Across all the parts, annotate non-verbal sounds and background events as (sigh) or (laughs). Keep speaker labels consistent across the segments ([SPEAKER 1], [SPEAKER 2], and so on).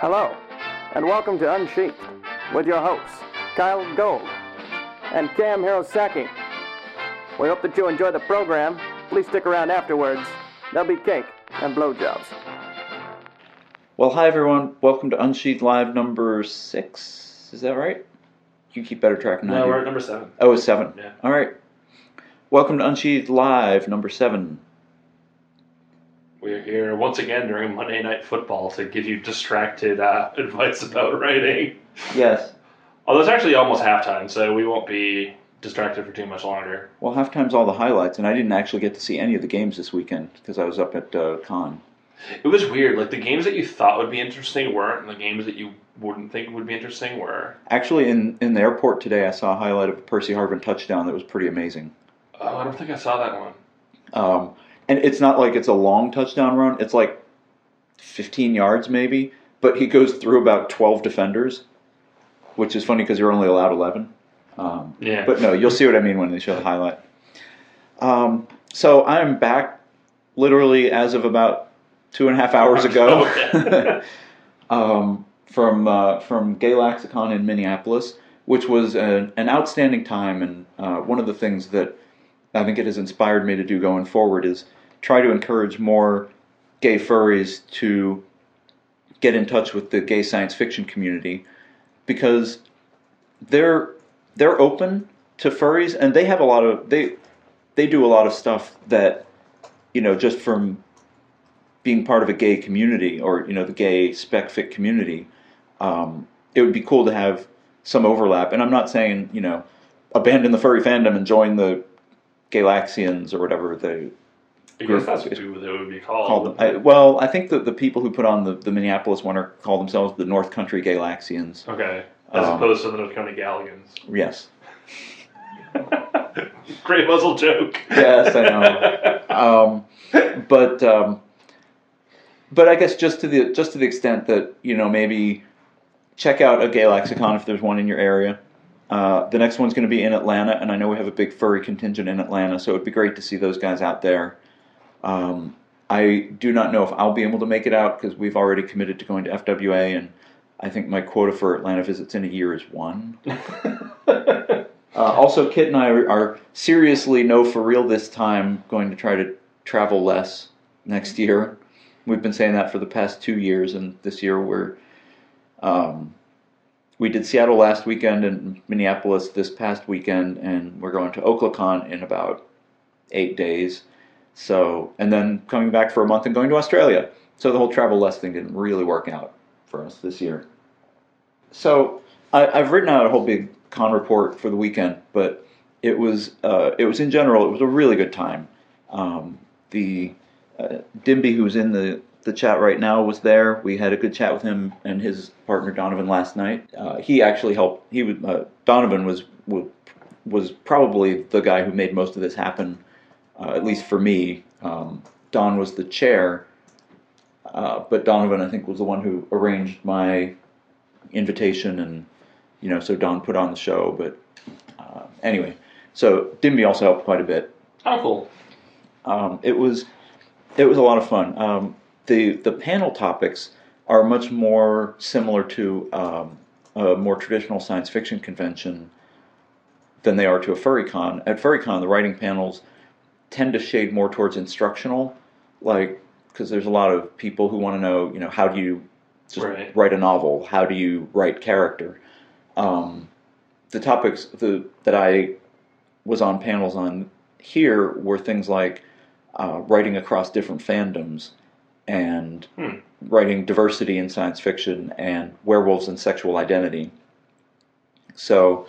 [SPEAKER 1] Hello, and welcome to Unsheathed with your hosts, Kyell Gold and Cam Hirosaki. We hope that you enjoy the program. Please stick around afterwards. There'll be cake and blowjobs.
[SPEAKER 2] Well, hi everyone. Welcome to Unsheathed Live number six. Is that right? You keep better track than I
[SPEAKER 3] No,
[SPEAKER 2] do.
[SPEAKER 3] we're at number seven.
[SPEAKER 2] Oh, it's seven.
[SPEAKER 3] Yeah.
[SPEAKER 2] All right. Welcome to Unsheathed Live number seven.
[SPEAKER 3] We're here once again during Monday Night Football to give you distracted uh, (laughs) advice about writing.
[SPEAKER 2] Yes.
[SPEAKER 3] Although it's actually almost halftime, so we won't be distracted for too much longer.
[SPEAKER 2] Well, halftime's all the highlights, and I didn't actually get to see any of the games this weekend because I was up at uh, con.
[SPEAKER 3] It was weird. Like the games that you thought would be interesting weren't, and the games that you wouldn't think would be interesting were.
[SPEAKER 2] Actually, in, in the airport today, I saw a highlight of a Percy Harvin touchdown that was pretty amazing.
[SPEAKER 3] Oh, I don't think I saw that one.
[SPEAKER 2] Um, and it's not like it's a long touchdown run. It's like 15 yards maybe, but he goes through about 12 defenders, which is funny because you're only allowed 11. Um,
[SPEAKER 3] Yeah.
[SPEAKER 2] but no, you'll see what I mean when they show the highlight. Um, so I'm back literally as of about two and a half hours ago (laughs)
[SPEAKER 3] Okay. (laughs)
[SPEAKER 2] um, from uh, from Gaylaxicon in Minneapolis, which was an, an outstanding time. And uh, one of the things that I think it has inspired me to do going forward is try to encourage more gay furries to get in touch with the gay science fiction community because they're they're open to furries and they have a lot of they they do a lot of stuff that you know just from being part of a gay community or you know the gay spec fic community um, it would be cool to have some overlap. And i'm not saying you know abandon the furry fandom and join the Gaylaxians or whatever they
[SPEAKER 3] I guess that's what it would be called.
[SPEAKER 2] call them I, well i think that the people who put on the, the minneapolis one are call themselves the north country Gaylaxians
[SPEAKER 3] Okay. As
[SPEAKER 2] Um,
[SPEAKER 3] opposed to the North County Galligans.
[SPEAKER 2] yes (laughs)
[SPEAKER 3] Great muzzle joke.
[SPEAKER 2] Yes, I know. (laughs) um, but um, but I guess just to the just to the extent that you know maybe check out a Gaylaxicon if there's one in your area. Uh, the next one's going to be in Atlanta, and I know we have a big furry contingent in Atlanta, so it'd be great to see those guys out there. Um, I do not know if I'll be able to make it out because we've already committed to going to FWA, and I think my quota for Atlanta visits in a year is one. (laughs) Uh, also, Kit and I are, seriously, no, for real this time, going to try to travel less next year. We've been saying that for the past two years, and this year we're. Um, we did Seattle last weekend and Minneapolis this past weekend, and we're going to Oklahoma in about eight days. So, and then coming back for a month and going to Australia. So the whole travel less thing didn't really work out for us this year. So I, I've written out a whole big con report for the weekend, but it was uh, it was in general it was a really good time. Um, the uh, Dimby, who's in the the chat right now, was there. We had a good chat with him and his partner Donovan last night. Uh, he actually helped. He was uh, Donovan was was probably the guy who made most of this happen, uh, at least for me. Um, Don was the chair, uh, but Donovan I think was the one who arranged my invitation and you know, so Don put on the show. But uh, anyway, so Dimby also helped quite a bit.
[SPEAKER 3] Oh, cool.
[SPEAKER 2] Um, it was it was a lot of fun. Um, the the panel topics are much more similar to um, a more traditional science fiction convention than they are to a furry con. At furry con, the writing panels tend to shade more towards instructional, like because there's a lot of people who want to know, you know, how do you just
[SPEAKER 3] Right.
[SPEAKER 2] write a novel? How do you write character? Um, the topics the, that I was on panels on here were things like uh, writing across different fandoms and
[SPEAKER 3] Hmm.
[SPEAKER 2] writing diversity in science fiction and werewolves and sexual identity. So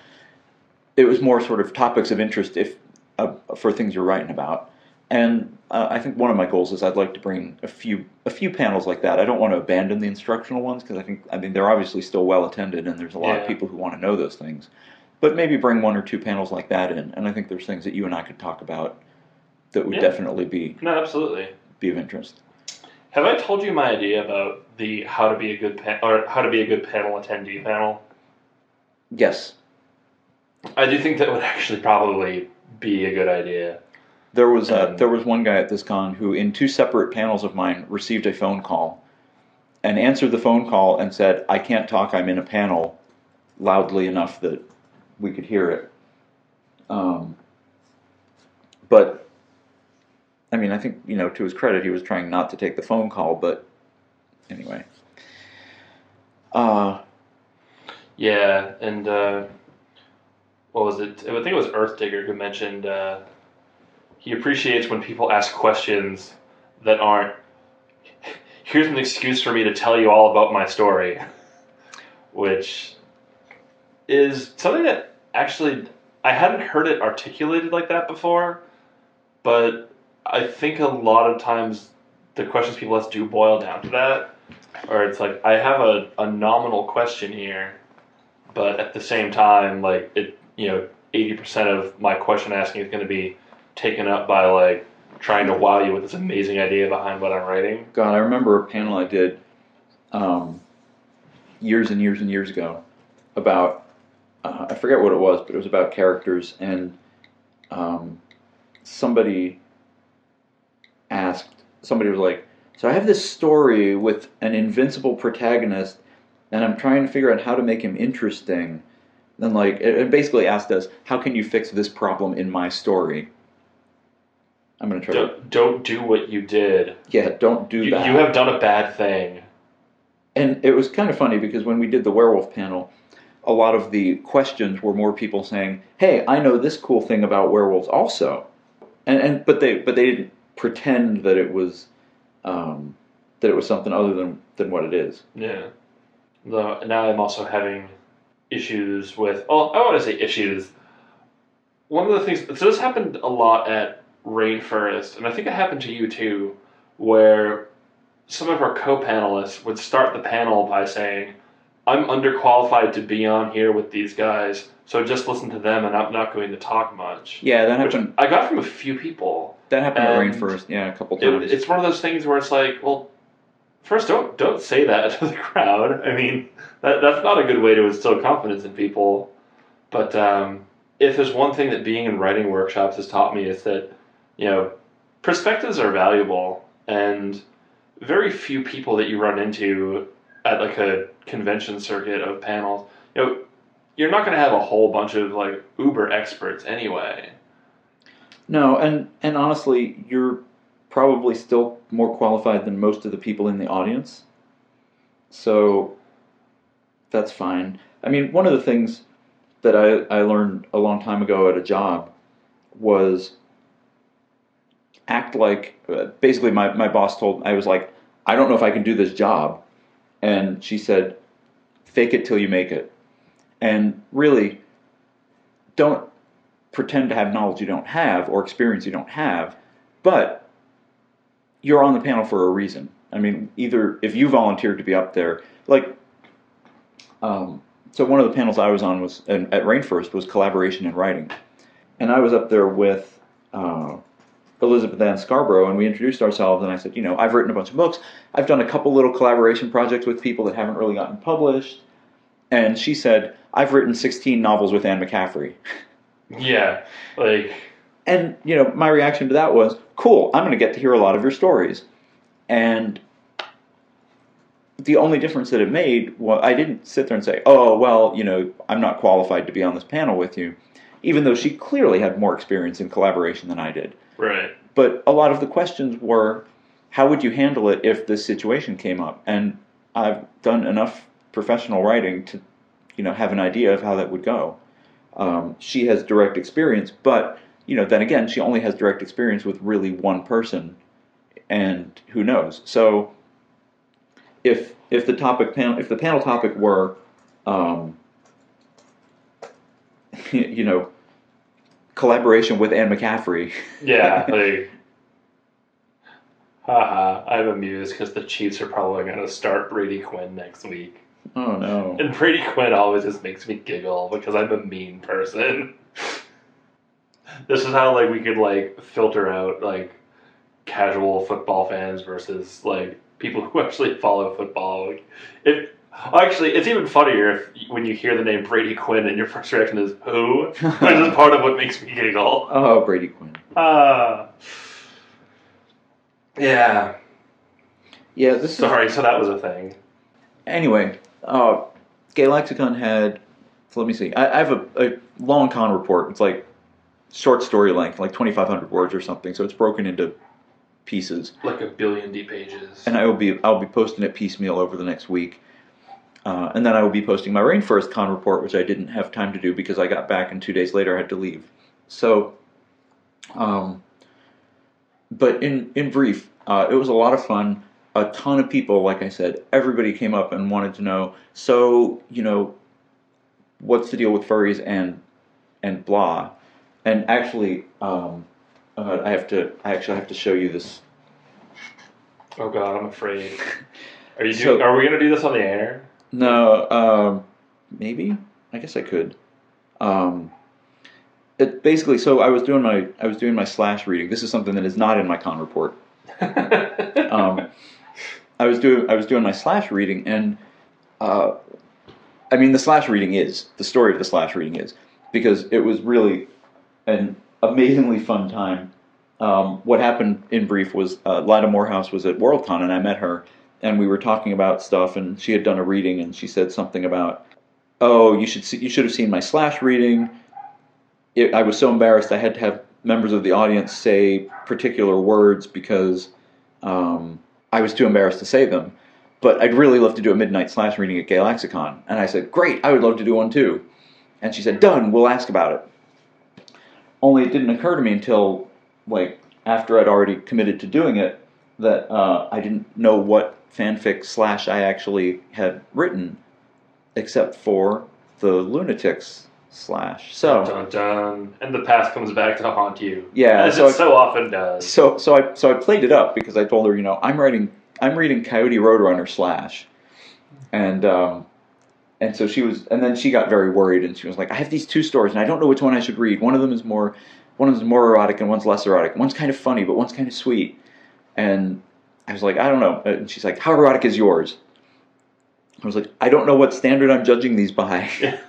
[SPEAKER 2] it was more sort of topics of interest if uh, for things you're writing about. And uh, I think one of my goals is I'd like to bring a few a few panels like that. I don't want to abandon the instructional ones because I think I mean they're obviously still well attended and there's a lot of people who want to know those things. But maybe bring one or two panels like that in, and I think there's things that you and I could talk about that would
[SPEAKER 3] Yeah.
[SPEAKER 2] definitely be
[SPEAKER 3] No, absolutely.
[SPEAKER 2] be of interest.
[SPEAKER 3] Have I told you my idea about the how to be a good pa- or how to be a good panel attendee panel?
[SPEAKER 2] Yes,
[SPEAKER 3] I do think that would (laughs) actually probably be a good idea.
[SPEAKER 2] There was
[SPEAKER 3] Um,
[SPEAKER 2] there was one guy at this con who, in two separate panels of mine, received a phone call and answered the phone call and said, "I can't talk. I'm in a panel," loudly enough that we could hear it. Um, but I mean, I think you know, to his credit, he was trying not to take the phone call. But anyway, uh,
[SPEAKER 3] Yeah, and uh, what was it? I think it was Earth Digger who mentioned uh, he appreciates when people ask questions that aren't. Here's an excuse for me to tell you all about my story, which is something that actually I hadn't heard it articulated like that before, but I think a lot of times the questions people ask do boil down to that, or it's like I have a, a nominal question here but at the same time, like it, you know, eighty percent of my question asking is going to be taken up by like trying to wow you with this amazing idea behind what I'm writing.
[SPEAKER 2] God, I remember a panel I did um, years and years and years ago about uh, I forget what it was, but it was about characters, and um, somebody asked somebody was like, "So I have this story with an invincible protagonist, and I'm trying to figure out how to make him interesting." Then, like, it, basically asked us, "How can you fix this problem in my story?" I'm gonna try.
[SPEAKER 3] Don't, don't do what you did.
[SPEAKER 2] Yeah, don't do
[SPEAKER 3] You,
[SPEAKER 2] that.
[SPEAKER 3] you have done a bad thing.
[SPEAKER 2] And it was kind of funny because when we did the werewolf panel, a lot of the questions were more people saying, "Hey, I know this cool thing about werewolves also," and and but they but they didn't pretend that it was um, that it was something other than than what it is.
[SPEAKER 3] Yeah. Though now I'm also having issues with. Well, I want to say issues. One of the things. So this happened a lot at RainFurrest, and I think it happened to you too, where some of our co-panelists would start the panel by saying, "I'm underqualified to be on here with these guys, so just listen to them, and I'm not going to talk much."
[SPEAKER 2] Yeah, that
[SPEAKER 3] Which
[SPEAKER 2] happened.
[SPEAKER 3] I got from a few people.
[SPEAKER 2] That happened at RainFurrest. Yeah, a couple
[SPEAKER 3] It,
[SPEAKER 2] times.
[SPEAKER 3] it's one of those things where it's like, well, first, don't don't say that (laughs) to the crowd. I mean, that that's not a good way to instill confidence in people. But um, if there's one thing that being in writing workshops has taught me, is that you know perspectives are valuable, and very few people that you run into at like a convention circuit of panels, you know, you're not going to have a whole bunch of like uber experts anyway.
[SPEAKER 2] No, and and honestly, you're probably still more qualified than most of the people in the audience. So that's fine. I mean, one of the things that I, I learned a long time ago at a job was act like uh, basically my, my boss told I was like, I don't know if I can do this job. And she said, fake it till you make it. And really, don't pretend to have knowledge you don't have or experience you don't have, but you're on the panel for a reason. I mean, either if you volunteered to be up there, like, um, so one of the panels I was on was and at RainFurrest was collaboration in writing, and I was up there with uh, Elizabeth Ann Scarborough, and we introduced ourselves, and I said, you know, I've written a bunch of books, I've done a couple little collaboration projects with people that haven't really gotten published, and she said, I've written 16 novels with Anne McCaffrey.
[SPEAKER 3] Yeah, like
[SPEAKER 2] And you know, my reaction to that was, "Cool, I'm going to get to hear a lot of your stories." And the only difference that it made, well, I didn't sit there and say, "Oh, well, you know, I'm not qualified to be on this panel with you," even though she clearly had more experience in collaboration than I did.
[SPEAKER 3] right.
[SPEAKER 2] But a lot of the questions were, "How would you handle it if this situation came up?" And I've done enough professional writing to, you know, have an idea of how that would go. Um, she has direct experience, but you know, then again, she only has direct experience with really one person, and who knows? So, if if the topic panel, if the panel topic were, um, (laughs) you know, collaboration with Anne McCaffrey,
[SPEAKER 3] Yeah, (laughs) like, haha, I'm amused because the Chiefs are probably going to start Brady Quinn next week.
[SPEAKER 2] oh no,
[SPEAKER 3] And Brady Quinn always just makes me giggle because I'm a mean person. (laughs) this is how, like, we could, like, filter out, like, casual football fans versus, like, people who (laughs) actually follow football. Like, if, actually, it's even funnier if when you hear the name Brady Quinn and your (laughs) first reaction is, who? (laughs) Which is part of what makes me giggle.
[SPEAKER 2] oh Brady Quinn.
[SPEAKER 3] Ah. Yeah.
[SPEAKER 2] Yeah, this is
[SPEAKER 3] Sorry, so that was a thing.
[SPEAKER 2] anyway. Uh, Gaylaxicon had. So let me see. I, I have a, a long con report. It's like short story length, like twenty five hundred words or something. So it's broken into pieces.
[SPEAKER 3] Like a billion D pages.
[SPEAKER 2] and I will be I'll be posting it piecemeal over the next week, uh, and then I will be posting my RainFurrest Con report, which I didn't have time to do because I got back and two days later I had to leave. So, um, but in in brief, uh, it was a lot of fun. A ton of people, like I said, everybody came up and wanted to know. So you know, what's the deal with furries and and blah? And actually, um, uh, I have to I actually have to show you this
[SPEAKER 3] oh god, I'm afraid. Are you
[SPEAKER 2] So-
[SPEAKER 3] doing, are we gonna do this on the air?
[SPEAKER 2] No, um, maybe. I guess I could. Um, it basically. So I was doing my I was doing my slash reading. This is something that is not in my con report. (laughs) Um, I was doing I was doing my slash reading, and uh, I mean the slash reading is the story of the slash reading is because it was really an amazingly fun time. Um, what happened in brief was uh, Lyda Morehouse was at Worldcon, and I met her, and we were talking about stuff, and she had done a reading, and she said something about, "Oh, you should see, you should have seen my slash reading." It, I was so embarrassed I had to have members of the audience say particular words because um, I was too embarrassed to say them. But I'd really love to do a midnight slash reading at Gaylaxicon, and I said, "Great, I would love to do one too." And she said, "Done. We'll ask about it." Only it didn't occur to me until like after I'd already committed to doing it that uh, I didn't know what fanfic slash I actually had written, except for the Loonatics slash. So
[SPEAKER 3] dun dun. And the past comes back to haunt you.
[SPEAKER 2] yeah,
[SPEAKER 3] As
[SPEAKER 2] so
[SPEAKER 3] it
[SPEAKER 2] I,
[SPEAKER 3] so often does.
[SPEAKER 2] so so I so I played it up because I told her, you know, I'm writing I'm reading Coyote Roadrunner slash, and um, and so she was, and then she got very worried, and she was like, I have these two stories, and I don't know which one I should read. One of them is more, one of them is more erotic, and one's less erotic. One's kind of funny, but one's kind of sweet. And I was like, I don't know. And she's like, How erotic is yours? I was like, I don't know what standard I'm judging these by. (laughs)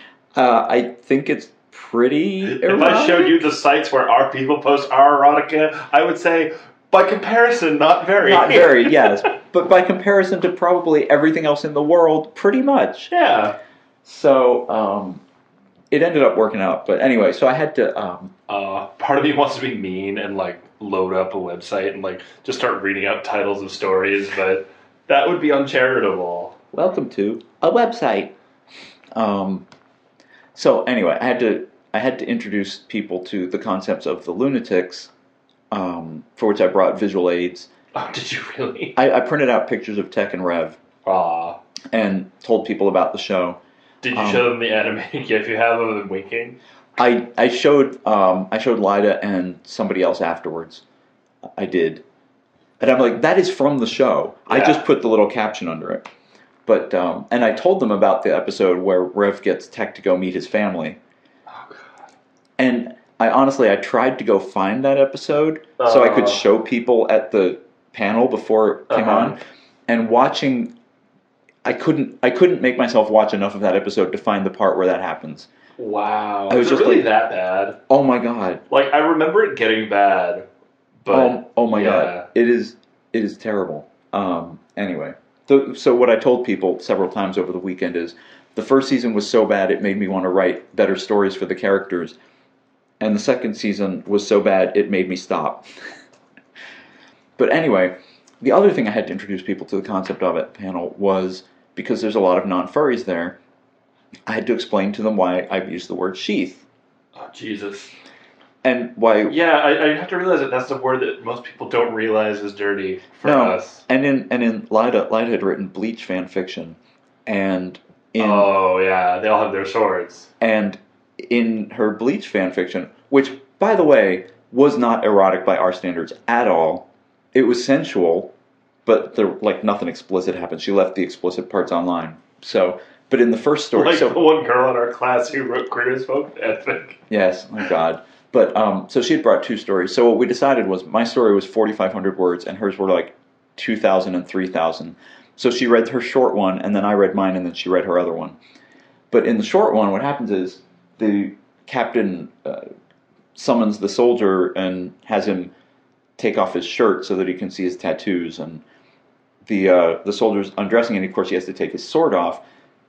[SPEAKER 2] (laughs) uh, I think it's pretty erotic.
[SPEAKER 3] If I showed you the sites where our people post our erotica, I would say, by comparison, not very.
[SPEAKER 2] Not very, (laughs) yes. But by comparison to probably everything else in the world, pretty much.
[SPEAKER 3] yeah.
[SPEAKER 2] So um, it ended up working out. But anyway, so I had to. Um,
[SPEAKER 3] Uh, part of me wants to be mean and like load up a website and like just start reading out titles of stories, but that would be uncharitable.
[SPEAKER 2] welcome to a website. Um, so anyway, I had to I had to introduce people to the concepts of the Loonatics, um, for which I brought visual aids.
[SPEAKER 3] Oh, (laughs) did you really?
[SPEAKER 2] I, I printed out pictures of Tech and Rev
[SPEAKER 3] Aw.
[SPEAKER 2] and told people about the show.
[SPEAKER 3] Did you
[SPEAKER 2] Um,
[SPEAKER 3] show them the animated (laughs) gif you have of them winking?
[SPEAKER 2] I I showed um, I showed Lyda and somebody else afterwards. I did, and I'm like, that is from the show. I just put the little caption under it. But um, and I told them about the episode where Rev gets Tech to go meet his family,
[SPEAKER 3] Oh, God.
[SPEAKER 2] and I honestly I tried to go find that episode so I could
[SPEAKER 3] Uh.
[SPEAKER 2] show people at the panel before it came
[SPEAKER 3] Uh-huh.
[SPEAKER 2] on, and watching. I couldn't. I couldn't make myself watch enough of that episode to find the part where that happens.
[SPEAKER 3] Wow.
[SPEAKER 2] I was just
[SPEAKER 3] really
[SPEAKER 2] like-
[SPEAKER 3] that bad?
[SPEAKER 2] Oh my god!
[SPEAKER 3] Like, I remember it getting bad, but.
[SPEAKER 2] oh, oh my
[SPEAKER 3] yeah.
[SPEAKER 2] god, it is it is terrible. Um, anyway, so what I told people several times over the weekend is the first season was so bad it made me want to write better stories for the characters, and the second season was so bad it made me stop. (laughs) but anyway, the other thing I had to introduce people to the concept of at the panel was because there's a lot of non-furries there. I had to explain to them why I've used the word sheath
[SPEAKER 3] Oh, Jesus.
[SPEAKER 2] and why
[SPEAKER 3] Yeah, I, I have to realize that that's the word that most people don't realize is dirty for
[SPEAKER 2] No.
[SPEAKER 3] us.
[SPEAKER 2] And in and in Lyda, Lyda had written Bleach fan fiction, and in
[SPEAKER 3] Oh, yeah, they all have their swords.
[SPEAKER 2] and in her Bleach fan fiction, which by the way was not erotic by our standards at all. It was sensual, but there like nothing explicit happened. She left the explicit parts online. So, but in the first story,
[SPEAKER 3] Like
[SPEAKER 2] so
[SPEAKER 3] the one girl in our class who wrote Queer as Folk Epic.
[SPEAKER 2] Yes, my God. But um, so she had brought two stories. So what we decided was my story was 4,500 words, and hers were like 2,000 and 3,000. So she read her short one, and then I read mine, and then she read her other one. But in the short one, what happens is the captain uh, summons the soldier and has him take off his shirt so that he can see his tattoos, and the uh, the soldier's undressing, and of course he has to take his sword off,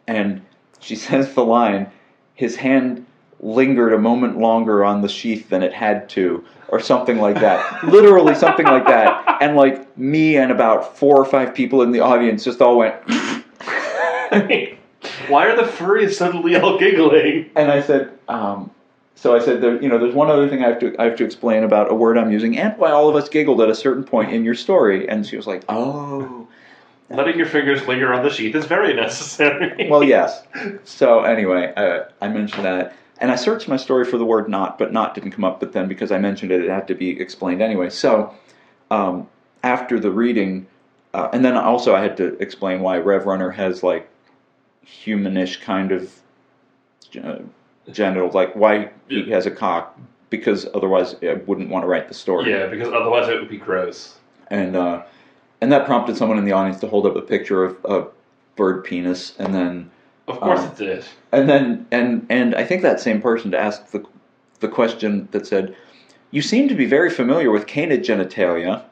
[SPEAKER 2] and she (laughs) says the line, "His hand lingered a moment longer on the sheath than it had to," or something like that. (laughs) Literally something like that. And like me and about four or five people in the audience just all went. (laughs)
[SPEAKER 3] Why are the furries suddenly all giggling?
[SPEAKER 2] And I said, um, so I said, there, you know, there's one other thing I have to I have to explain about a word I'm using and why all of us giggled at a certain point in your story. And she was like, oh.
[SPEAKER 3] Letting your fingers linger on the sheath is very necessary.
[SPEAKER 2] Well, yes. So anyway, uh, I mentioned that, and I searched my story for the word "not," but "not" didn't come up. But then because I mentioned it, it had to be explained anyway. So um, after the reading, uh, and then also I had to explain why Rev Runner has like humanish kind of uh, genitals, like why he has a cock, because otherwise I wouldn't want to write the story.
[SPEAKER 3] Yeah, because otherwise it would be gross.
[SPEAKER 2] And uh, and that prompted someone in the audience to hold up a picture of a bird penis, and then
[SPEAKER 3] Of course
[SPEAKER 2] Um,
[SPEAKER 3] it did.
[SPEAKER 2] and then and and I think that same person to ask the the question that said, "You seem to be very familiar with canid genitalia,"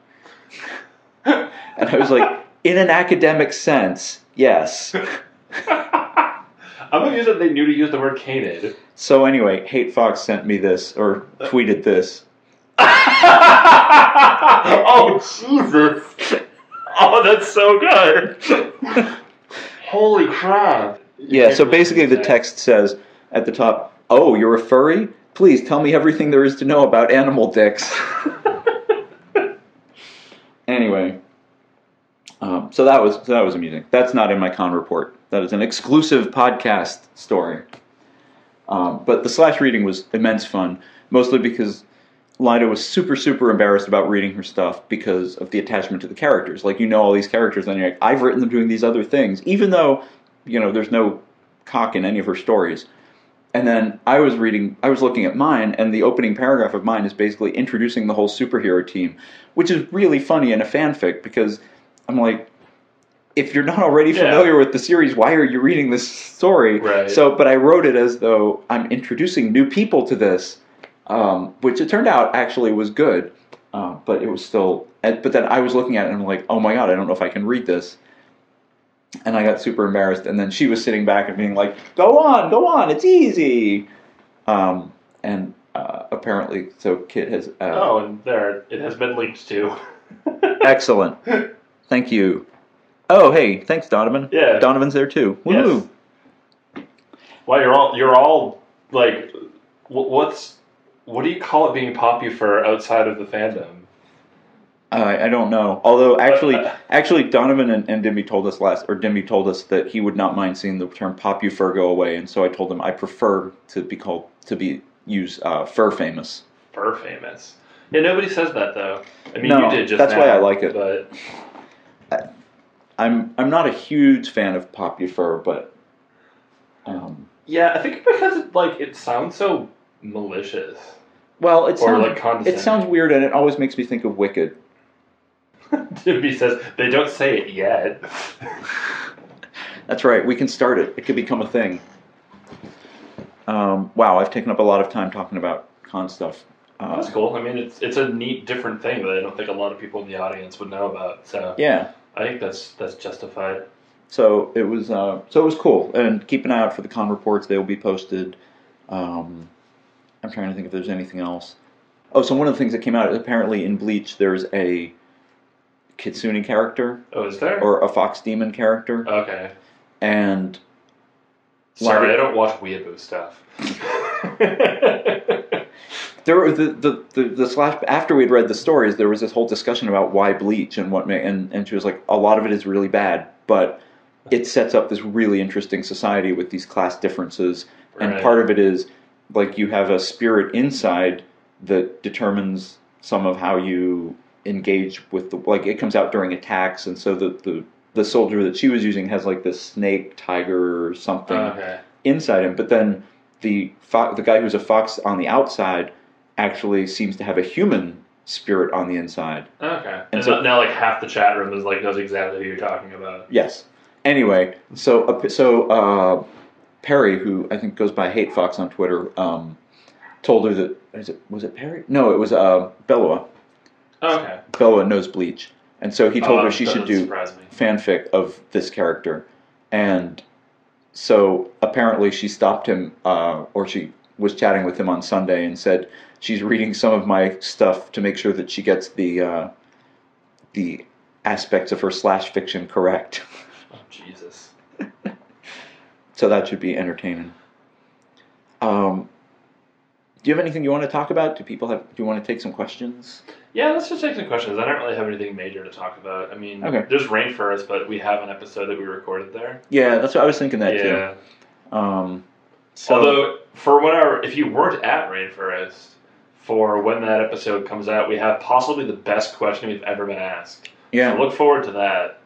[SPEAKER 2] (laughs) and I was like, "In an academic sense, yes." (laughs) (laughs)
[SPEAKER 3] I'm amused that they knew to use the word canid.
[SPEAKER 2] So anyway, Hate Fox sent me this or tweeted this. (laughs)
[SPEAKER 3] oh Jesus! Oh, that's so good. (laughs) Holy crap! You
[SPEAKER 2] Yeah, so basically the text says at the top, "Oh, you're a furry? Please tell me everything there is to know about animal dicks." anyway, um, so that was so that was amusing. That's not in my con report. That is an exclusive podcast story. Um, but the slash reading was immense fun, mostly because Lyda was super super embarrassed about reading her stuff because of the attachment to the characters. Like you know all these characters, and you're like, I've written them doing these other things, even though you know there's no cock in any of her stories. And then I was reading, I was looking at mine, and the opening paragraph of mine is basically introducing the whole superhero team, which is really funny in a fanfic because I'm like, if you're not already
[SPEAKER 3] Yeah.
[SPEAKER 2] familiar with the series, why are you reading this story?
[SPEAKER 3] Right.
[SPEAKER 2] So, but I wrote it as though I'm introducing new people to this, um, which it turned out actually was good, uh, but it was still. But then I was looking at it and I'm like, oh my god, I don't know if I can read this. And I got super embarrassed. And then she was sitting back and being like, go on, go on, it's easy. Um, and uh, apparently, so Kit has. Uh,
[SPEAKER 3] Oh, and there it has been linked to.
[SPEAKER 2] Excellent. (laughs) Thank you. Oh, hey, thanks, Donovan.
[SPEAKER 3] Yeah.
[SPEAKER 2] Donovan's there too.
[SPEAKER 3] Yes.
[SPEAKER 2] Woo!
[SPEAKER 3] Well, you're all you're all like, wh- what's what do you call it being popular outside of the fandom?
[SPEAKER 2] I I don't know. Although actually,
[SPEAKER 3] Uh,
[SPEAKER 2] actually, Donovan and, and Dimby told us last, or Dimby told us that he would not mind seeing the term "popufur" go away, and so I told him I prefer to be called to be use uh, "fur famous."
[SPEAKER 3] Fur famous. Yeah, nobody says that though. I mean,
[SPEAKER 2] No,
[SPEAKER 3] you did just.
[SPEAKER 2] that's
[SPEAKER 3] now,
[SPEAKER 2] why I like it.
[SPEAKER 3] But
[SPEAKER 2] I'm I'm not a huge fan of popufur, but um,
[SPEAKER 3] yeah, I think because it, like it sounds so malicious.
[SPEAKER 2] well, it sounds
[SPEAKER 3] like,
[SPEAKER 2] it sounds weird, and it always makes me think of Wicked. (laughs)
[SPEAKER 3] Dimby says they don't say it yet.
[SPEAKER 2] That's right. We can start it. It could become a thing. Um, wow, I've taken up a lot of time talking about con stuff. Uh,
[SPEAKER 3] That's cool. I mean, it's it's a neat, different thing that I don't think a lot of people in the audience would know about. So
[SPEAKER 2] yeah.
[SPEAKER 3] I think that's that's justified.
[SPEAKER 2] So it was. Uh, so it was cool. And keep an eye out for the con reports. They will be posted. Um, I'm trying to think if there's anything else. Oh, so one of the things that came out apparently in Bleach, there's a Kitsune character
[SPEAKER 3] Oh, is there?
[SPEAKER 2] or a Fox Demon character,
[SPEAKER 3] okay.
[SPEAKER 2] and
[SPEAKER 3] Sorry,
[SPEAKER 2] Like-
[SPEAKER 3] I don't watch weeaboo stuff. (laughs) (laughs)
[SPEAKER 2] there were the, the, the, the slash after we'd read the stories there was this whole discussion about why bleach and what may and, and she was like a lot of it is really bad but it sets up this really interesting society with these class differences and
[SPEAKER 3] Right.
[SPEAKER 2] part of it is like you have a spirit inside that determines some of how you engage with the like it comes out during attacks and so the the, the soldier that she was using has like this snake tiger or something
[SPEAKER 3] okay.
[SPEAKER 2] inside him, but then the fo- the guy who's a fox on the outside actually seems to have a human spirit on the inside.
[SPEAKER 3] Okay.
[SPEAKER 2] And
[SPEAKER 3] And,
[SPEAKER 2] so-
[SPEAKER 3] now, like half the chat room is like knows exactly who you're talking about.
[SPEAKER 2] Yes. Anyway, so uh, so uh, Perry, who I think goes by Hate Fox on Twitter, um, told her that is it was it Perry? No, it was uh, Bellua.
[SPEAKER 3] Okay.
[SPEAKER 2] Bellua knows Bleach, and so he told
[SPEAKER 3] Uh,
[SPEAKER 2] her she should do fanfic of this character, and so apparently she stopped him, uh, or she was chatting with him on Sunday and said she's reading some of my stuff to make sure that she gets the uh, the aspects of her slash fiction correct. (laughs)
[SPEAKER 3] Oh, Jesus.
[SPEAKER 2] so that should be entertaining. Um, do you have anything you want to talk about? Do people have? Do you want to take some questions?
[SPEAKER 3] Yeah, let's just take some questions. I don't really have anything major to talk about. I mean,
[SPEAKER 2] Okay.
[SPEAKER 3] there's RainFurrest, but we have an episode that we recorded there.
[SPEAKER 2] Yeah, that's what I was thinking that
[SPEAKER 3] yeah.
[SPEAKER 2] too. Um, so
[SPEAKER 3] Although, for whenever, if you weren't at RainFurrest, for when that episode comes out, we have possibly the best question we've ever been asked.
[SPEAKER 2] yeah,
[SPEAKER 3] So look forward to that.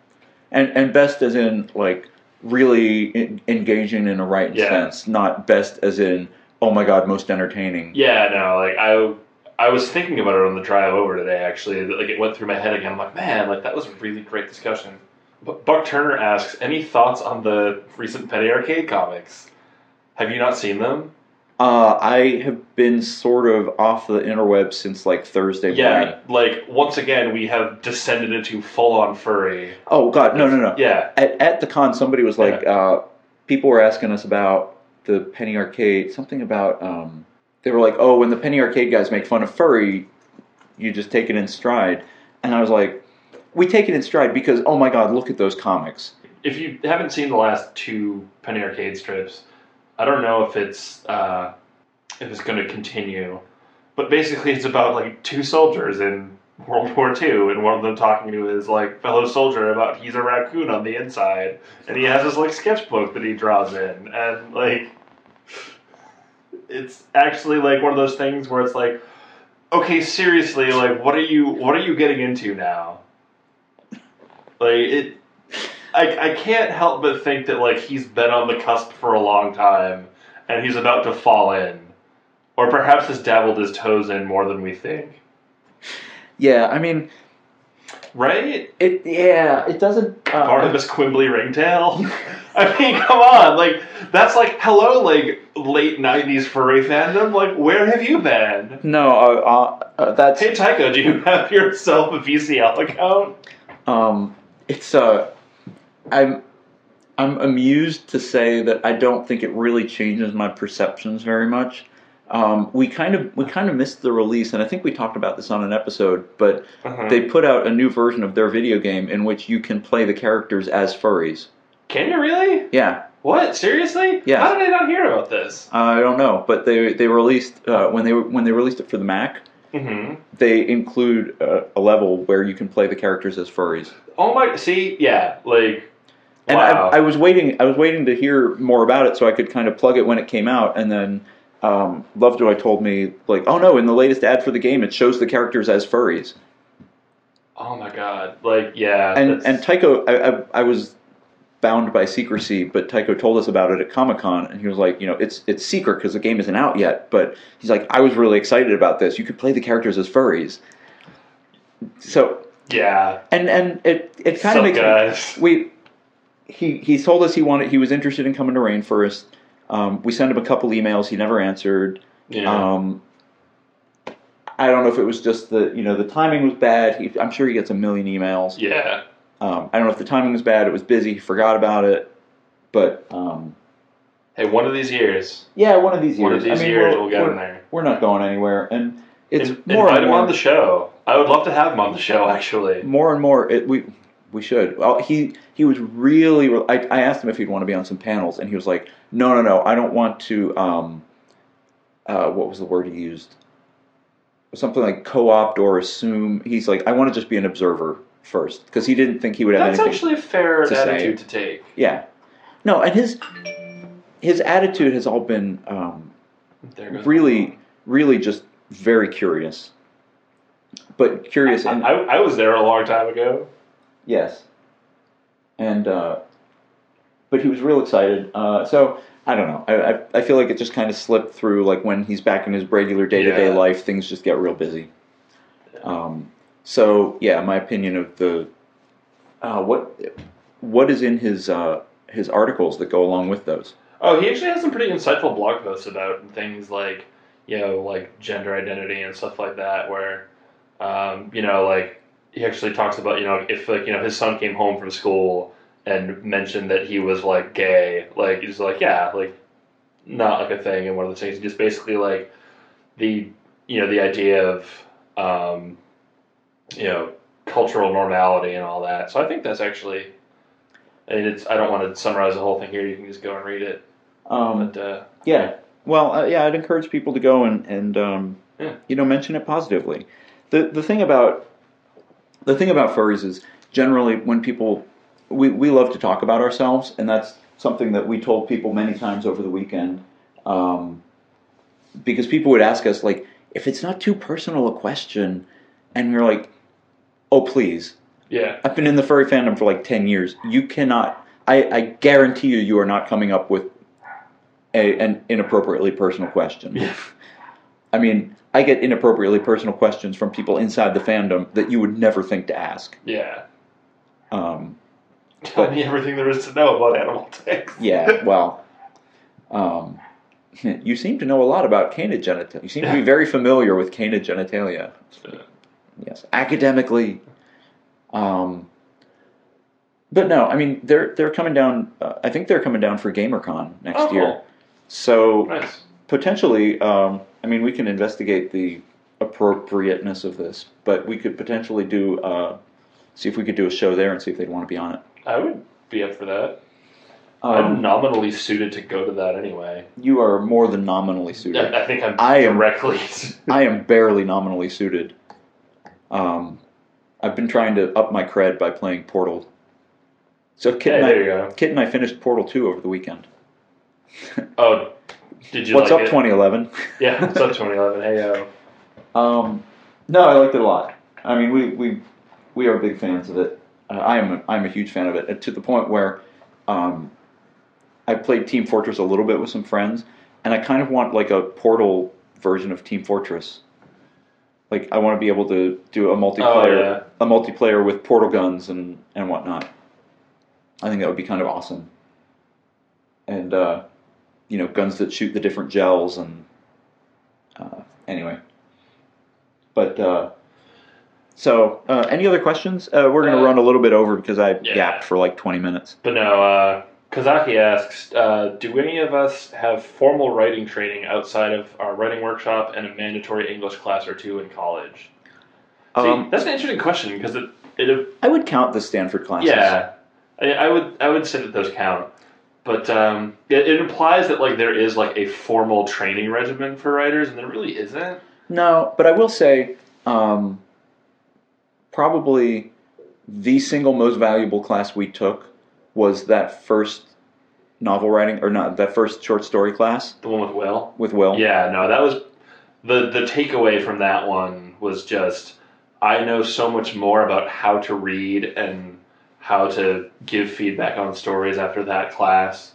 [SPEAKER 2] and and best as in like really en- engaging in a right
[SPEAKER 3] Yeah.
[SPEAKER 2] sense, not best as in oh my god, most entertaining.
[SPEAKER 3] Yeah, no, like I, I was thinking about it on the drive over today. Actually, like it went through my head again. I'm like, man, like that was a really great discussion. But Buck Turner asks, any thoughts on the recent Penny Arcade comics? Have you not seen them?
[SPEAKER 2] Uh, I have been sort of off the interwebs since like Thursday morning.
[SPEAKER 3] Yeah, like once again, we have descended into full on furry.
[SPEAKER 2] Oh god, no, no, no.
[SPEAKER 3] Yeah,
[SPEAKER 2] At, at the con, somebody was like, uh, people were asking us about the Penny Arcade, something about, um, they were like, oh, when the Penny Arcade guys make fun of furry, you just take it in stride. And I was like, we take it in stride because, oh my god, look at those comics.
[SPEAKER 3] if you haven't seen the last two Penny Arcade strips, I don't know if it's uh, if it's going to continue, but basically it's about like two soldiers in World War II, and one of them talking to his like fellow soldier about he's a raccoon on the inside, and he has this like sketchbook that he draws in, and like it's actually like one of those things where it's like, okay, seriously, like what are you what are you getting into now? Like it. I, I can't help but think that like he's been on the cusp for a long time and he's about to fall in. Or perhaps has dabbled his toes in more than we think.
[SPEAKER 2] Yeah, I mean,
[SPEAKER 3] Right?
[SPEAKER 2] it, yeah, it doesn't. Uh,
[SPEAKER 3] Barnabas Quimbley Ringtail? (laughs) I mean, come on, like that's like hello, like late nineties furry fandom. Like, where have you been?
[SPEAKER 2] No, uh, uh, uh, that's.
[SPEAKER 3] Hey Tycho, do you have (laughs) yourself a VCL account?
[SPEAKER 2] Um, it's uh, I'm I'm amused to say that I don't think it really changes my perceptions very much. Um, we kind of we kind of missed the release, and I think we talked about this on an episode. But
[SPEAKER 3] Uh-huh.
[SPEAKER 2] they put out a new version of their video game in which you can play the characters as furries.
[SPEAKER 3] Can you really?
[SPEAKER 2] Yeah,
[SPEAKER 3] What? Seriously?
[SPEAKER 2] Yeah.
[SPEAKER 3] How did I not hear about this?
[SPEAKER 2] I don't know, but they they released uh, when they when they released it for the Mac.
[SPEAKER 3] Mm-hmm.
[SPEAKER 2] They include uh, a level where you can play the characters as furries.
[SPEAKER 3] Oh my! See, yeah, like,
[SPEAKER 2] And
[SPEAKER 3] wow.
[SPEAKER 2] I, I was waiting. I was waiting to hear more about it so I could kind of plug it when it came out. And then um, Lovejoy told me, like, "Oh no! In the latest ad for the game, it shows the characters as furries."
[SPEAKER 3] oh my god! Like, yeah,
[SPEAKER 2] And
[SPEAKER 3] that's-
[SPEAKER 2] and Tycho, I, I, I was bound by secrecy, but Tycho told us about it at Comic Con, and he was like, "You know, it's it's secret because the game isn't out yet." But he's like, "I was really excited about this. You could play the characters as furries." So
[SPEAKER 3] yeah,
[SPEAKER 2] and and it it kind of makes
[SPEAKER 3] guys.
[SPEAKER 2] we he he told us he wanted he was interested in coming to RainFurrest. Um, we sent him a couple emails. He never answered.
[SPEAKER 3] yeah.
[SPEAKER 2] Um, I don't know if it was just the you know the timing was bad. He, I'm sure he gets a million emails.
[SPEAKER 3] yeah.
[SPEAKER 2] Um, I don't know if the timing was bad. It was busy. He forgot about it. But um,
[SPEAKER 3] Hey, one of these years,
[SPEAKER 2] yeah, one of these years.
[SPEAKER 3] one of these
[SPEAKER 2] I mean,
[SPEAKER 3] years, we'll get him there.
[SPEAKER 2] we're not going anywhere, and it's
[SPEAKER 3] In-
[SPEAKER 2] more
[SPEAKER 3] invite
[SPEAKER 2] and
[SPEAKER 3] him
[SPEAKER 2] more
[SPEAKER 3] on the show. I would love to have him on the show. Actually,
[SPEAKER 2] more and more it, we we should well he he was really I, I asked him if he'd want to be on some panels and he was like no no no i don't want to um uh what was the word he used something like co-opt or assume he's like i want to just be an observer first because he didn't think he would have
[SPEAKER 3] that's
[SPEAKER 2] anything
[SPEAKER 3] actually a fair
[SPEAKER 2] to say.
[SPEAKER 3] attitude to take.
[SPEAKER 2] yeah no and his his attitude has all been um really really just very curious but curious
[SPEAKER 3] I,
[SPEAKER 2] and
[SPEAKER 3] I, I was there a long time ago.
[SPEAKER 2] Yes. And uh, but he was real excited. Uh, so I don't know. I, I I feel like it just kind of slipped through. Like when he's back in his regular day to day
[SPEAKER 3] Yeah.
[SPEAKER 2] life, things just get real busy. Um, so yeah, my opinion of the uh, what what is in his uh, his articles that go along with those.
[SPEAKER 3] Oh, he actually has some pretty insightful blog posts about things like, you know, like gender identity and stuff like that, where, um, you know, like he actually talks about you know if like you know his son came home from school and mentioned that he was like gay, like he's like yeah, like not like a thing and one of the things just basically like the you know the idea of um, you know cultural normality and all that. So I think that's actually. I mean, it's. I don't want to summarize the whole thing here. You can just go and read it.
[SPEAKER 2] Um,
[SPEAKER 3] But uh,
[SPEAKER 2] Yeah. Well, uh, yeah, I'd encourage people to go and and um,
[SPEAKER 3] Yeah.
[SPEAKER 2] you know mention it positively. The the thing about the thing about furries is generally when people we we love to talk about ourselves, and that's something that we told people many times over the weekend. Um, because people would ask us like, if it's not too personal a question, and we are like, oh please,
[SPEAKER 3] yeah,
[SPEAKER 2] I've been in the furry fandom for like 10 years. You cannot, I, I guarantee you, you are not coming up with a, an inappropriately personal question.
[SPEAKER 3] Yeah.
[SPEAKER 2] I mean, I get inappropriately personal questions from people inside the fandom that you would never think to ask.
[SPEAKER 3] yeah.
[SPEAKER 2] Um,
[SPEAKER 3] Tell
[SPEAKER 2] But-
[SPEAKER 3] me everything there is to know about animal ticks.
[SPEAKER 2] yeah, (laughs) well, um, (laughs) you seem to know a lot about canid genitalia. You seem to be very familiar with canid genitalia. Yes, academically. Um, but no, I mean they're they're coming down. Uh, I think they're coming down for GaymerCon next
[SPEAKER 3] Oh,
[SPEAKER 2] year.
[SPEAKER 3] cool.
[SPEAKER 2] So
[SPEAKER 3] Nice.
[SPEAKER 2] potentially, um, I mean, we can investigate the appropriateness of this, but we could potentially do uh, see if we could do a show there and see if they'd want to be on it.
[SPEAKER 3] I would be up for that. I'm
[SPEAKER 2] Um,
[SPEAKER 3] nominally suited to go to that anyway.
[SPEAKER 2] you are more than nominally suited.
[SPEAKER 3] I, I think I'm
[SPEAKER 2] I am-
[SPEAKER 3] directly. (laughs) (laughs)
[SPEAKER 2] I am barely nominally suited. Um, I've been trying to up my cred by playing Portal. So Kit
[SPEAKER 3] Hey,
[SPEAKER 2] and I,
[SPEAKER 3] there you go.
[SPEAKER 2] Kit and I finished Portal 2 over the weekend.
[SPEAKER 3] Oh, did you
[SPEAKER 2] What's
[SPEAKER 3] like
[SPEAKER 2] up,
[SPEAKER 3] it?
[SPEAKER 2] 2011?
[SPEAKER 3] Yeah, what's up, 2011? Hey, yo. (laughs)
[SPEAKER 2] Um, no, I liked it a lot. I mean, we, we, we are big fans of it. Uh, I am a, I'm a huge fan of it, to the point where um, I played Team Fortress a little bit with some friends, and I kind of want like a Portal version of Team Fortress. Like, I want to be able to do a multiplayer,
[SPEAKER 3] Oh, yeah.
[SPEAKER 2] a multiplayer with portal guns and and whatnot. I think that would be kind of awesome. And uh, you know, guns that shoot the different gels and uh, anyway. But uh, so, uh, any other questions? Uh, we're going to
[SPEAKER 3] Uh,
[SPEAKER 2] run a little bit over because I
[SPEAKER 3] yeah.
[SPEAKER 2] gapped for like twenty minutes.
[SPEAKER 3] But no, uh, Kazaki asks, uh, do any of us have formal writing training outside of our writing workshop and a mandatory English class or two in college? See,
[SPEAKER 2] Um,
[SPEAKER 3] that's an interesting question because it, it
[SPEAKER 2] I would count the Stanford classes.
[SPEAKER 3] yeah, I, I would I would say that those count, but um, it, it implies that like there is like a formal training regimen for writers, and there really isn't.
[SPEAKER 2] No, but I will say, um, probably the single most valuable class we took was that first novel writing, or not that first short story class
[SPEAKER 3] The one with Will.
[SPEAKER 2] with Will.
[SPEAKER 3] Yeah, no, that was the the takeaway from that one was just I know so much more about how to read and how to give feedback on stories after that class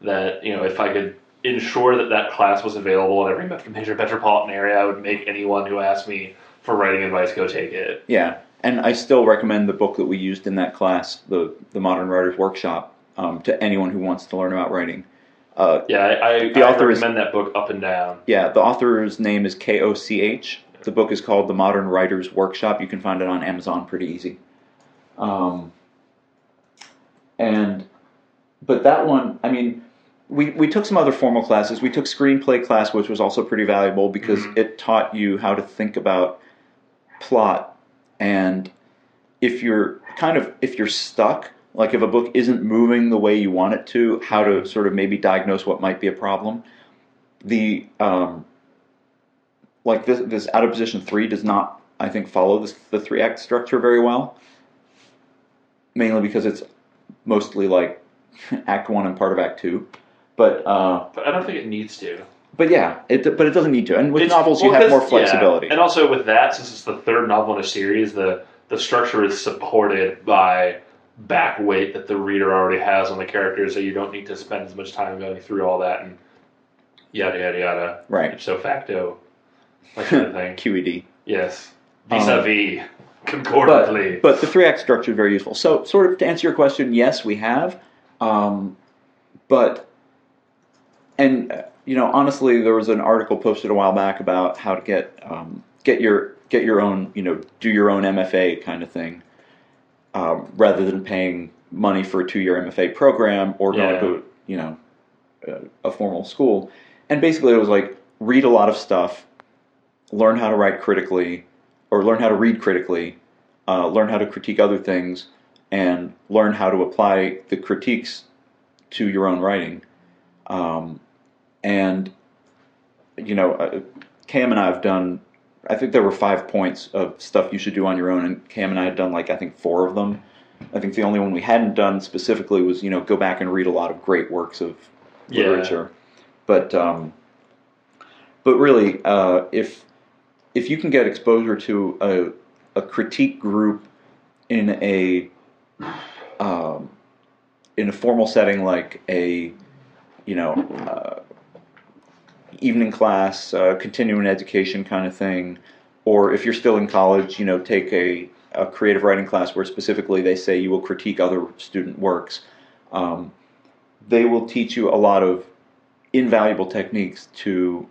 [SPEAKER 3] that you know if I could ensure that that class was available in every major metropolitan area, I would make anyone who asked me for writing advice go take it.
[SPEAKER 2] Yeah, and I still recommend the book that we used in that class, the the Modern Writers Workshop, um, to anyone who wants to learn about writing. Uh,
[SPEAKER 3] Yeah, I, I,
[SPEAKER 2] The
[SPEAKER 3] I
[SPEAKER 2] author is-
[SPEAKER 3] recommend that book up and down.
[SPEAKER 2] yeah, the author's name is K O C H. The book is called The Modern Writers Workshop. You can find it on Amazon pretty easy. Um, and but that one, I mean, we we took some other formal classes. We took screenplay class, which was also pretty valuable because
[SPEAKER 3] Mhm.
[SPEAKER 2] it taught you how to think about plot and if you're kind of if you're stuck like if a book isn't moving the way you want it to how to sort of maybe diagnose what might be a problem the um, like this this out of position three does not I think follow this, the three act structure very well. Mainly because it's mostly like (laughs) act one and part of act two, but uh,
[SPEAKER 3] But I don't think it needs to.
[SPEAKER 2] but yeah, it but it doesn't need to. And with
[SPEAKER 3] It's-
[SPEAKER 2] novels, you
[SPEAKER 3] well,
[SPEAKER 2] have more
[SPEAKER 3] 'cause- yeah.
[SPEAKER 2] flexibility.
[SPEAKER 3] And also with that, since it's the third novel in a series, the the structure is supported by back weight that the reader already has on the characters, so you don't need to spend as much time going through all that and yada yada yada.
[SPEAKER 2] Right.
[SPEAKER 3] Ipso facto, like (laughs) kind of thing.
[SPEAKER 2] QED.
[SPEAKER 3] Yes.
[SPEAKER 2] Um,
[SPEAKER 3] Vis-a-vis. Concordantly.
[SPEAKER 2] But, but the three act structure is very useful. So, sort of to answer your question, yes, we have. Um, but, and you know, honestly, there was an article posted a while back about how to get um, get your get your own, you know, do your own MFA kind of thing, um, rather than paying money for a two-year MFA program or going
[SPEAKER 3] Yeah.
[SPEAKER 2] to, you know, a, a formal school. And basically, it was like read a lot of stuff, learn how to write critically, or learn how to read critically, uh, learn how to critique other things, and learn how to apply the critiques to your own writing. Um, and you know, uh, Cam and I have done. I think there were five points of stuff you should do on your own, and Cam and I had done like I think four of them. I think the only one we hadn't done specifically was you know go back and read a lot of great works of
[SPEAKER 3] Yeah.
[SPEAKER 2] literature. But um, but really, uh, if if you can get exposure to a a critique group in a um, in a formal setting like a you know uh, evening class, uh, continuing education kind of thing, or if you're still in college, you know, take a, a creative writing class where specifically they say you will critique other student works. Um, they will teach you a lot of invaluable techniques to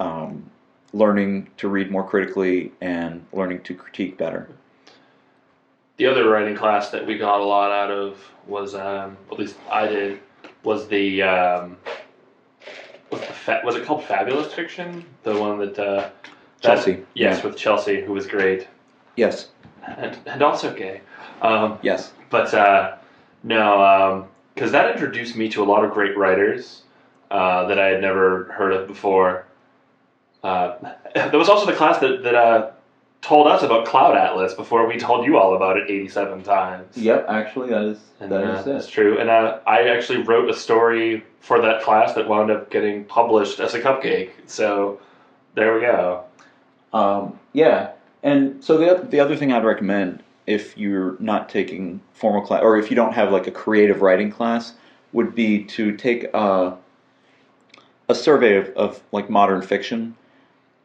[SPEAKER 2] um, learning to read more critically and learning to critique better.
[SPEAKER 3] The other writing class that we got a lot out of was, um, at least I did, was the um, was, the fa- was it called Fabulous Fiction? The one that uh, that-
[SPEAKER 2] Chelsea.
[SPEAKER 3] yes,
[SPEAKER 2] Yeah.
[SPEAKER 3] with Chelsea, who was great
[SPEAKER 2] Yes.
[SPEAKER 3] and, and also gay. Um,
[SPEAKER 2] Yes.
[SPEAKER 3] But uh, no, because that introduced me to a lot of great writers uh, that I had never heard of before. Uh, (laughs) there was also the class that, that uh, told us about Cloud Atlas before we told you all about it 87 times.
[SPEAKER 2] Yep. Actually, that is
[SPEAKER 3] And, uh, That's true. And uh, I actually wrote a story for that class that wound up getting published as a cupcake. So there we go.
[SPEAKER 2] Um, yeah, and so the the other thing I'd recommend if you're not taking formal class or if you don't have like a creative writing class would be to take a a survey of, of like modern fiction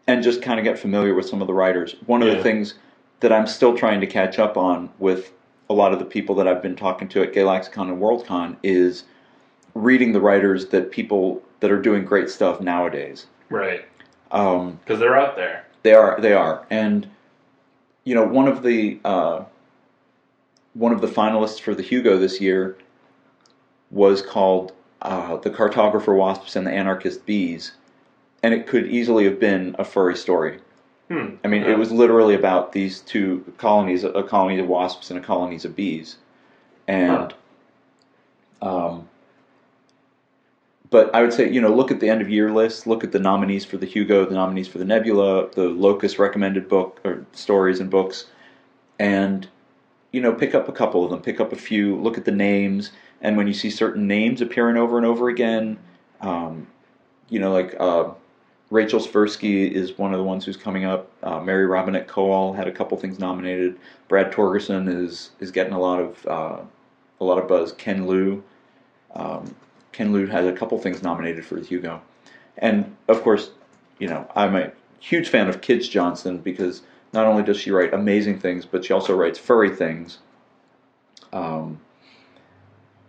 [SPEAKER 2] and just kind of get familiar with some of the writers. One of
[SPEAKER 3] Yeah.
[SPEAKER 2] the things that I'm still trying to catch up on with a lot of the people that I've been talking to at Gaylaxicon and WorldCon is reading the writers that people that are doing great stuff nowadays.
[SPEAKER 3] Right.
[SPEAKER 2] Um,
[SPEAKER 3] Because they're out there.
[SPEAKER 2] they are. They are. And you know, one of the uh, one of the finalists for the Hugo this year was called uh, "The Cartographer Wasps and the Anarchist Bees," and it could easily have been a furry story.
[SPEAKER 3] Hmm.
[SPEAKER 2] I mean, it was literally about these two colonies: a colony of wasps and a colony of bees. And, um, but I would say, you know, look at the end of year list, look at the nominees for the Hugo, the nominees for the Nebula, the Locus recommended book or stories and books, and you know, pick up a couple of them, pick up a few, look at the names, and when you see certain names appearing over and over again, um, you know, like uh, Rachel Swirsky is one of the ones who's coming up. Uh, Mary Robinette Kowal had a couple things nominated. Brad Torgersen is is getting a lot of uh, a lot of buzz. Ken Liu, um, Ken Liu has a couple things nominated for Hugo, and of course, you know I'm a huge fan of Kij Johnson because not only does she write amazing things, but she also writes furry things. Um,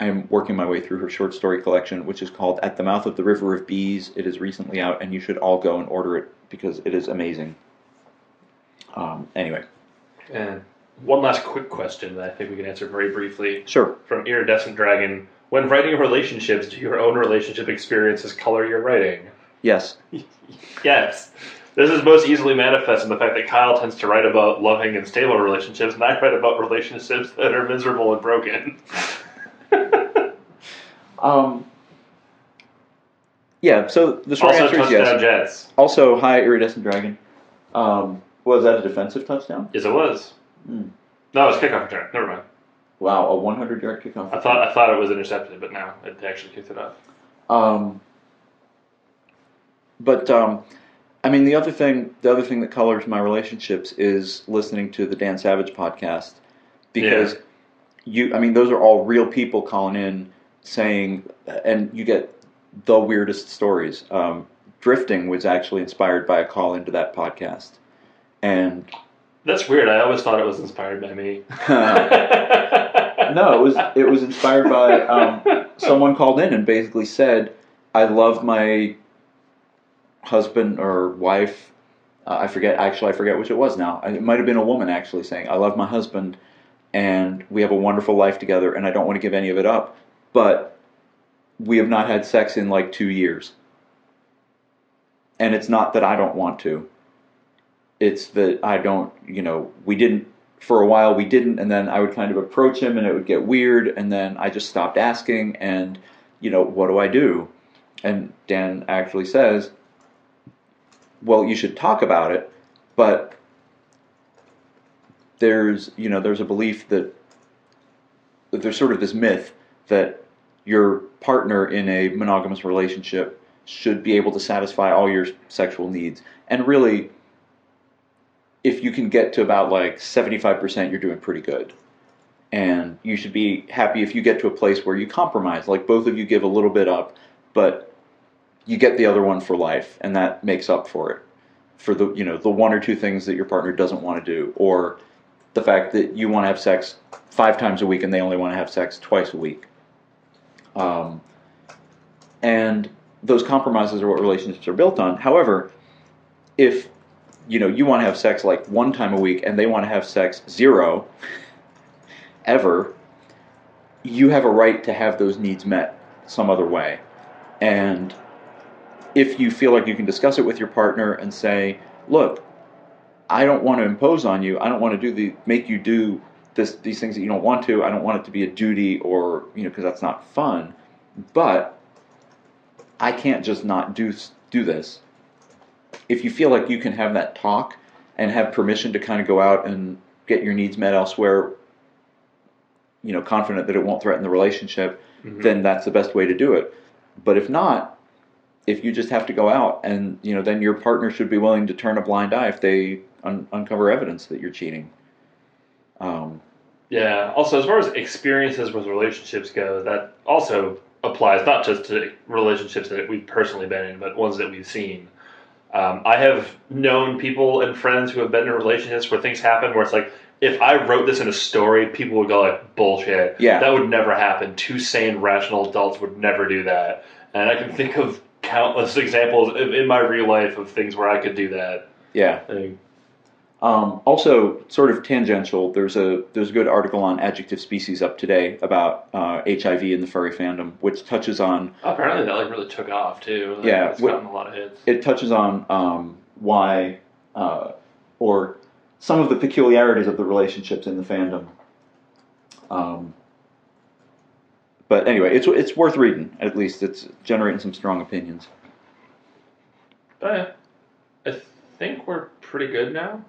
[SPEAKER 2] I am working my way through her short story collection, which is called At the Mouth of the River of Bees. It is recently out, and you should all go and order it because it is amazing. Um, anyway,
[SPEAKER 3] And one last quick question that I think we can answer very briefly
[SPEAKER 2] sure.
[SPEAKER 3] from Iridescent Dragon. When writing relationships, do your own relationship experiences color your writing?
[SPEAKER 2] Yes. (laughs)
[SPEAKER 3] Yes. This is most easily manifest in the fact that Kyell tends to write about loving and stable relationships, and I write about relationships that are miserable and broken. (laughs)
[SPEAKER 2] Um, yeah, so the short
[SPEAKER 3] also,
[SPEAKER 2] answer is yes.
[SPEAKER 3] Jets.
[SPEAKER 2] Also, high Iridescent Dragon. Um, was that a defensive touchdown?
[SPEAKER 3] Yes, it was.
[SPEAKER 2] Hmm.
[SPEAKER 3] No, it was kickoff return. Never mind.
[SPEAKER 2] Wow, a 100 yard kickoff.
[SPEAKER 3] I thought I thought it was intercepted, but no, it actually kicked it off.
[SPEAKER 2] Um, but um, I mean, the other thing, the other thing that colors my relationships is listening to the Dan Savage podcast because you, I mean, those are all real people calling in saying, and you get the weirdest stories. Um, Drifting was actually inspired by a call into that podcast, and
[SPEAKER 3] That's weird. I always thought it was inspired by me. (laughs) (laughs)
[SPEAKER 2] no, it was it was inspired by um, someone called in and basically said, "I love my husband or wife Uh, I forget actually. I forget which it was now. It might have been a woman actually saying, "I love my husband, and we have a wonderful life together, and I don't want to give any of it up, but we have not had sex in like two years." And it's not that I don't want to. It's that I don't. You know, we didn't for a while. We didn't, and then I would kind of approach him, and it would get weird, and then I just stopped asking, and you know, what do I do? And Dan actually says, well, you should talk about it, but there's, you know, there's a belief that, that there's sort of this myth that your partner in a monogamous relationship should be able to satisfy all your sexual needs. And really, if you can get to about like 75%, you're doing pretty good. And you should be happy if you get to a place where you compromise, like both of you give a little bit up, but you get the other one for life, and that makes up for it. For the you know the one or two things that your partner doesn't want to do, or the fact that you want to have sex five times a week and they only want to have sex twice a week. Um, and those compromises are what relationships are built on. However, if you know you want to have sex like one time a week and they want to have sex zero (laughs) ever, you have a right to have those needs met some other way. And if you feel like you can discuss it with your partner and say, look, I don't want to impose on you. I don't want to do the make you do this these things that you don't want to. I don't want it to be a duty or you know because that's not fun. But I can't just not do do this. If you feel like you can have that talk and have permission to kind of go out and get your needs met elsewhere, you know, confident that it won't threaten the relationship, mm-hmm. then that's the best way to do it. But if not, if you just have to go out and you know then your partner should be willing to turn a blind eye if they un- uncover evidence that you're cheating
[SPEAKER 3] um, yeah also as far as experiences with relationships go that also applies not just to relationships that we've personally been in but ones that we've seen um, i have known people and friends who have been in relationships where things happen where it's like if I wrote this in a story, people would go like bullshit.
[SPEAKER 2] Yeah,
[SPEAKER 3] that would never happen. Two sane, rational adults would never do that. And I can think of countless (laughs) examples in my real life of things where I could do that.
[SPEAKER 2] Yeah. Um, also, sort of tangential. There's a there's a good article on adjective species up today about uh, HIV in the furry fandom, which touches on.
[SPEAKER 3] Oh, apparently, that like really took off too. Like,
[SPEAKER 2] yeah,
[SPEAKER 3] it's gotten a lot of hits.
[SPEAKER 2] It touches on um, why, uh, or some of the peculiarities of the relationships in the fandom. Um, but anyway, it's it's worth reading. At least it's generating some strong opinions.
[SPEAKER 3] But I think we're pretty good now.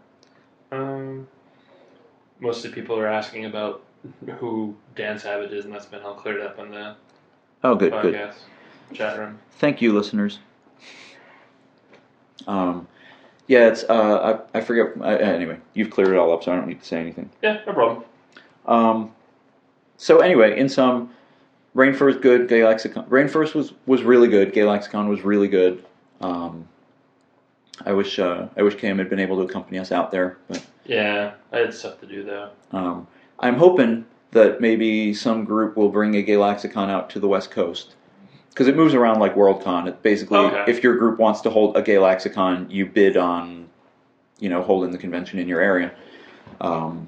[SPEAKER 3] Um, most of the people are asking about who Dan Savage is, and that's been all cleared up in the
[SPEAKER 2] oh good podcast
[SPEAKER 3] good. chat room.
[SPEAKER 2] Thank you, listeners. Um, yeah, it's uh, I, I forget. Uh, anyway, you've cleared it all up, so I don't need to say anything.
[SPEAKER 3] Yeah, no problem.
[SPEAKER 2] Um, so anyway, in some RainFurrest good. Gaylaxicon. Rainfur was was really good. Gaylaxicon was really good. Um, I wish uh, I wish Cam had been able to accompany us out there, but
[SPEAKER 3] yeah, I had stuff to do though.
[SPEAKER 2] Um, I'm hoping that maybe some group will bring a Gaylaxicon out to the West Coast because it moves around like Worldcon. It basically, okay. if your group wants to hold a Gaylaxicon, you bid on, you know, holding the convention in your area, um,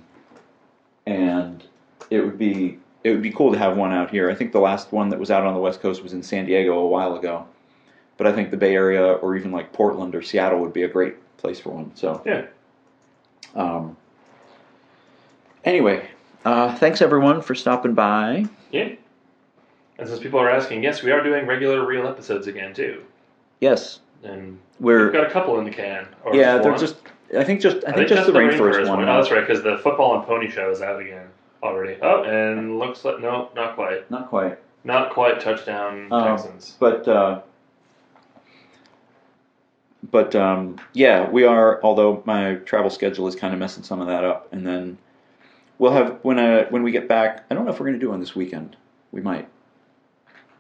[SPEAKER 2] and it would be it would be cool to have one out here. I think the last one that was out on the West Coast was in San Diego a while ago, but I think the Bay Area or even like Portland or Seattle would be a great place for one. So
[SPEAKER 3] yeah.
[SPEAKER 2] Um, anyway, uh, thanks everyone for stopping by.
[SPEAKER 3] Yeah. And since people are asking, yes, we are doing regular real episodes again too.
[SPEAKER 2] Yes.
[SPEAKER 3] And
[SPEAKER 2] we're
[SPEAKER 3] we've got a couple in the can.
[SPEAKER 2] yeah, they're just. I think just. I, I think, think, just the, the RainFurrest, one. one.
[SPEAKER 3] Oh, that's right, because the football and pony show is out again already. Oh, and looks like no, not quite.
[SPEAKER 2] Not quite.
[SPEAKER 3] Not quite touchdown um, Texans.
[SPEAKER 2] But uh, but um, yeah, we are. Although my travel schedule is kind of messing some of that up, and then we'll have when uh, when we get back. I don't know if we're going to do one this weekend. We might.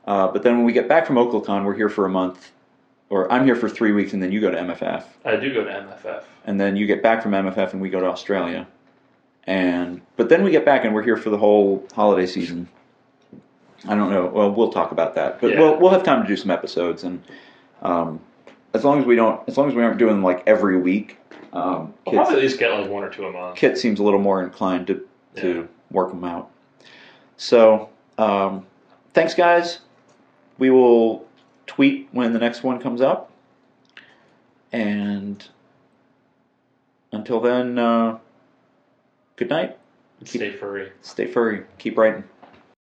[SPEAKER 2] Uh, but then when we get back from OklaCon, we're here for a month, or I'm here for three weeks, and then you go to MFF.
[SPEAKER 3] I do go to MFF.
[SPEAKER 2] And then you get back from MFF, and we go to Australia. And but then we get back and we're here for the whole holiday season. I don't know. Well, we'll talk about that, but yeah. we'll we'll have time to do some episodes and um, as long as we don't, as long as we aren't doing like every week, um,
[SPEAKER 3] We'll probably at least get like one or two a month.
[SPEAKER 2] Kit seems a little more inclined to to
[SPEAKER 3] Yeah.
[SPEAKER 2] work them out. So, um, thanks, guys. We will tweet when the next one comes up, and until then, uh, good night.
[SPEAKER 3] Stay furry.
[SPEAKER 2] Stay furry. Keep writing.